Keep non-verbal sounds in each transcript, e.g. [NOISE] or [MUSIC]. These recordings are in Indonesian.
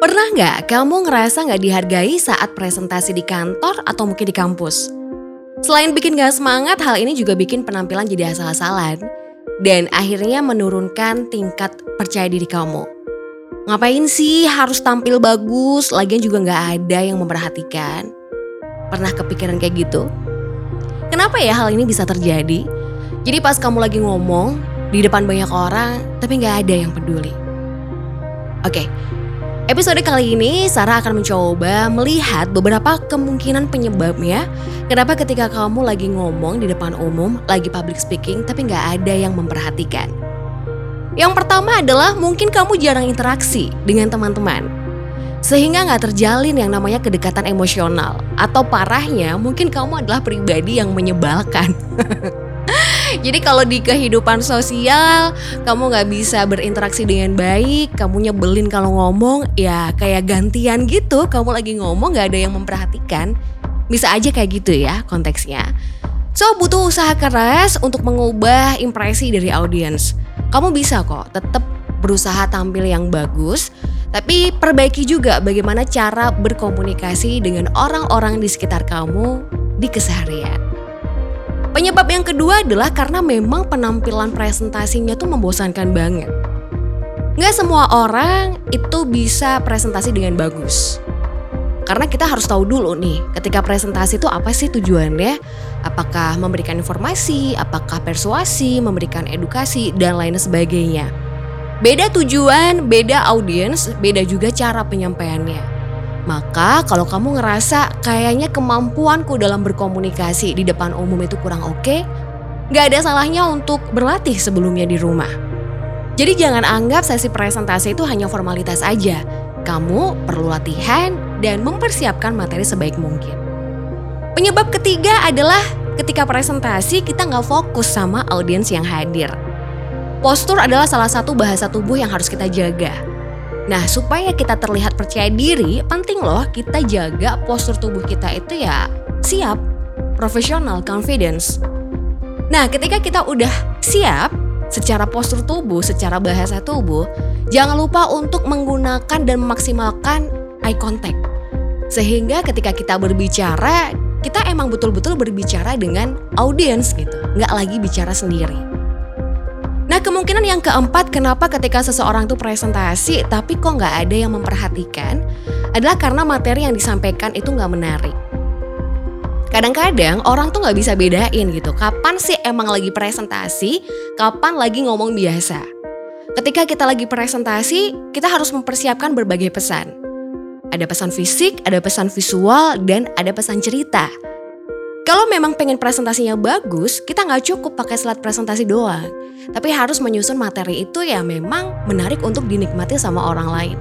Pernah nggak kamu ngerasa nggak dihargai saat presentasi di kantor atau mungkin di kampus? Selain bikin gak semangat, hal ini juga bikin penampilan jadi asal-asalan dan akhirnya menurunkan tingkat percaya diri kamu. Ngapain sih harus tampil bagus, lagian juga nggak ada yang memperhatikan? Pernah kepikiran kayak gitu? Kenapa ya hal ini bisa terjadi? Jadi pas kamu lagi ngomong di depan banyak orang, tapi nggak ada yang peduli. Oke, episode kali ini Sarah akan mencoba melihat beberapa kemungkinan penyebabnya kenapa ketika kamu lagi ngomong di depan umum, lagi public speaking, tapi nggak ada yang memperhatikan. Yang pertama adalah mungkin kamu jarang interaksi dengan teman-teman. Sehingga nggak terjalin yang namanya kedekatan emosional. Atau parahnya mungkin kamu adalah pribadi yang menyebalkan. [LAUGHS] Jadi kalau di kehidupan sosial kamu nggak bisa berinteraksi dengan baik, kamu nyebelin kalau ngomong, ya kayak gantian gitu. Kamu lagi ngomong nggak ada yang memperhatikan. Bisa aja kayak gitu ya konteksnya. So butuh usaha keras untuk mengubah impresi dari audiens. Kamu bisa kok tetap berusaha tampil yang bagus, tapi perbaiki juga bagaimana cara berkomunikasi dengan orang-orang di sekitar kamu di keseharian. Penyebab yang kedua adalah karena memang penampilan presentasinya tuh membosankan banget. Nggak semua orang itu bisa presentasi dengan bagus. Karena kita harus tahu dulu nih, ketika presentasi itu apa sih tujuannya? Apakah memberikan informasi, apakah persuasi, memberikan edukasi, dan lain sebagainya. Beda tujuan, beda audiens, beda juga cara penyampaiannya. Maka kalau kamu ngerasa kayaknya kemampuanku dalam berkomunikasi di depan umum itu kurang oke, okay, gak ada salahnya untuk berlatih sebelumnya di rumah. Jadi jangan anggap sesi presentasi itu hanya formalitas aja. Kamu perlu latihan dan mempersiapkan materi sebaik mungkin. Penyebab ketiga adalah ketika presentasi kita nggak fokus sama audiens yang hadir. Postur adalah salah satu bahasa tubuh yang harus kita jaga. Nah, supaya kita terlihat percaya diri, penting loh kita jaga postur tubuh kita itu ya siap, profesional, confidence. Nah, ketika kita udah siap secara postur tubuh, secara bahasa tubuh, jangan lupa untuk menggunakan dan memaksimalkan eye contact. Sehingga ketika kita berbicara, kita emang betul-betul berbicara dengan audiens gitu, nggak lagi bicara sendiri. Nah kemungkinan yang keempat kenapa ketika seseorang itu presentasi tapi kok nggak ada yang memperhatikan adalah karena materi yang disampaikan itu nggak menarik. Kadang-kadang orang tuh nggak bisa bedain gitu kapan sih emang lagi presentasi, kapan lagi ngomong biasa. Ketika kita lagi presentasi, kita harus mempersiapkan berbagai pesan. Ada pesan fisik, ada pesan visual, dan ada pesan cerita. Kalau memang pengen presentasinya bagus, kita nggak cukup pakai slide presentasi doang. Tapi harus menyusun materi itu ya memang menarik untuk dinikmati sama orang lain.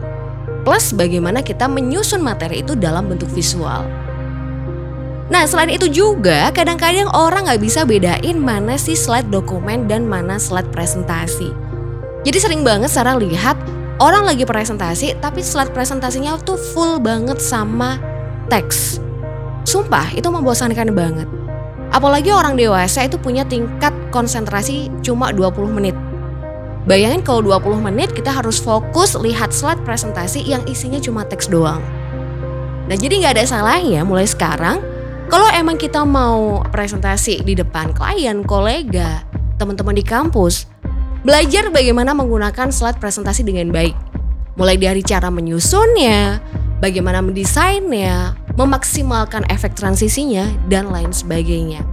Plus bagaimana kita menyusun materi itu dalam bentuk visual. Nah selain itu juga kadang-kadang orang nggak bisa bedain mana sih slide dokumen dan mana slide presentasi. Jadi sering banget Sarah lihat orang lagi presentasi tapi slide presentasinya tuh full banget sama teks Sumpah itu membosankan banget. Apalagi orang dewasa itu punya tingkat konsentrasi cuma 20 menit. Bayangin kalau 20 menit kita harus fokus lihat slide presentasi yang isinya cuma teks doang. Nah jadi nggak ada salahnya mulai sekarang kalau emang kita mau presentasi di depan klien, kolega, teman-teman di kampus, belajar bagaimana menggunakan slide presentasi dengan baik. Mulai dari cara menyusunnya, bagaimana mendesainnya, memaksimalkan efek transisinya, dan lain sebagainya.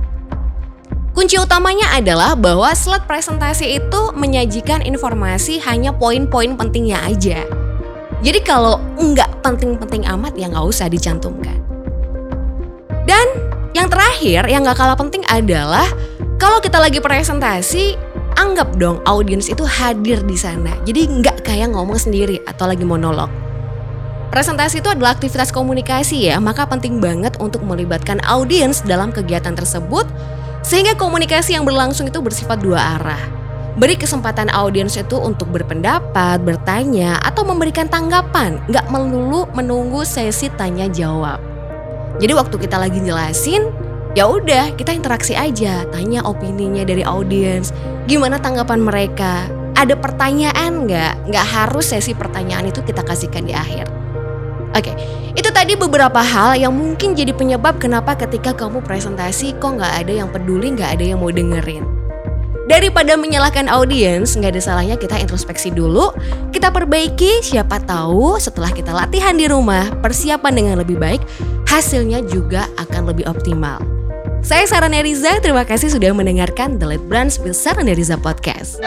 Kunci utamanya adalah bahwa slide presentasi itu menyajikan informasi hanya poin-poin pentingnya aja. Jadi kalau nggak penting-penting amat ya nggak usah dicantumkan. Dan yang terakhir yang nggak kalah penting adalah kalau kita lagi presentasi, anggap dong audiens itu hadir di sana. Jadi nggak kayak ngomong sendiri atau lagi monolog. Presentasi itu adalah aktivitas komunikasi ya, maka penting banget untuk melibatkan audiens dalam kegiatan tersebut sehingga komunikasi yang berlangsung itu bersifat dua arah. Beri kesempatan audiens itu untuk berpendapat, bertanya, atau memberikan tanggapan, nggak melulu menunggu sesi tanya jawab. Jadi waktu kita lagi jelasin, ya udah kita interaksi aja, tanya opininya dari audiens, gimana tanggapan mereka, ada pertanyaan nggak? Nggak harus sesi pertanyaan itu kita kasihkan di akhir. Oke, itu tadi beberapa hal yang mungkin jadi penyebab kenapa ketika kamu presentasi kok nggak ada yang peduli, nggak ada yang mau dengerin. Daripada menyalahkan audiens, nggak ada salahnya kita introspeksi dulu, kita perbaiki, siapa tahu setelah kita latihan di rumah, persiapan dengan lebih baik, hasilnya juga akan lebih optimal. Saya Sarah Neriza, terima kasih sudah mendengarkan The Late Branch with Sarah Neriza Podcast.